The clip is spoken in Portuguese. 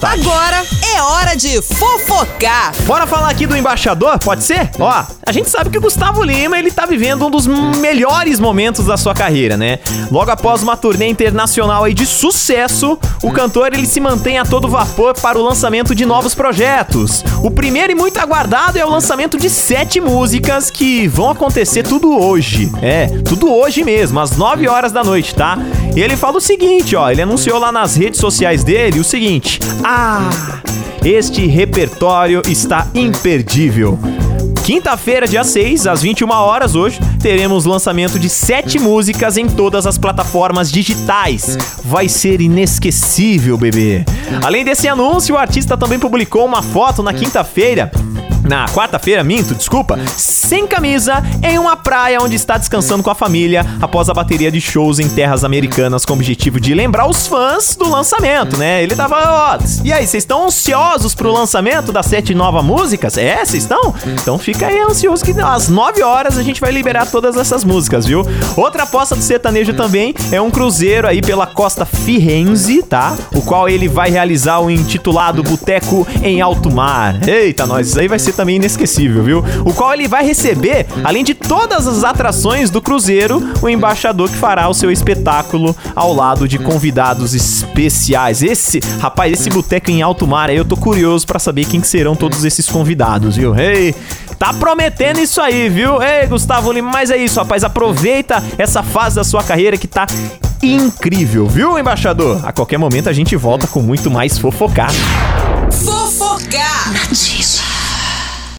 Agora de fofocar. Bora falar aqui do embaixador, pode ser? Ó, a gente sabe que o Gustavo Lima, ele tá vivendo um dos melhores momentos da sua carreira, né? Logo após uma turnê internacional aí de sucesso, o cantor ele se mantém a todo vapor para o lançamento de novos projetos. O primeiro e muito aguardado é o lançamento de sete músicas que vão acontecer tudo hoje. É, tudo hoje mesmo, às 9 horas da noite, tá? Ele fala o seguinte, ó, ele anunciou lá nas redes sociais dele o seguinte: "Ah, este repertório está imperdível. Quinta-feira, dia 6, às 21 horas hoje, teremos lançamento de sete músicas em todas as plataformas digitais. Vai ser inesquecível, bebê. Além desse anúncio, o artista também publicou uma foto na quinta-feira na quarta-feira, minto, desculpa, sem camisa, em uma praia onde está descansando com a família após a bateria de shows em terras americanas com o objetivo de lembrar os fãs do lançamento, né? Ele tava, ó, e aí, vocês estão ansiosos pro lançamento das sete novas músicas? É, vocês estão? Então fica aí ansioso que às 9 horas a gente vai liberar todas essas músicas, viu? Outra aposta do sertanejo também é um cruzeiro aí pela costa Firenze, tá? O qual ele vai realizar o intitulado Boteco em Alto Mar. Eita, nós, isso aí vai ser também inesquecível, viu? O qual ele vai receber, além de todas as atrações do cruzeiro, o embaixador que fará o seu espetáculo ao lado de convidados especiais. Esse, rapaz, esse boteco em alto mar aí, eu tô curioso para saber quem serão todos esses convidados, viu? Ei, Tá prometendo isso aí, viu? Ei, Gustavo Lima, mas é isso, rapaz. Aproveita essa fase da sua carreira que tá incrível, viu, embaixador? A qualquer momento a gente volta com muito mais fofocar. Fofocar. Natício.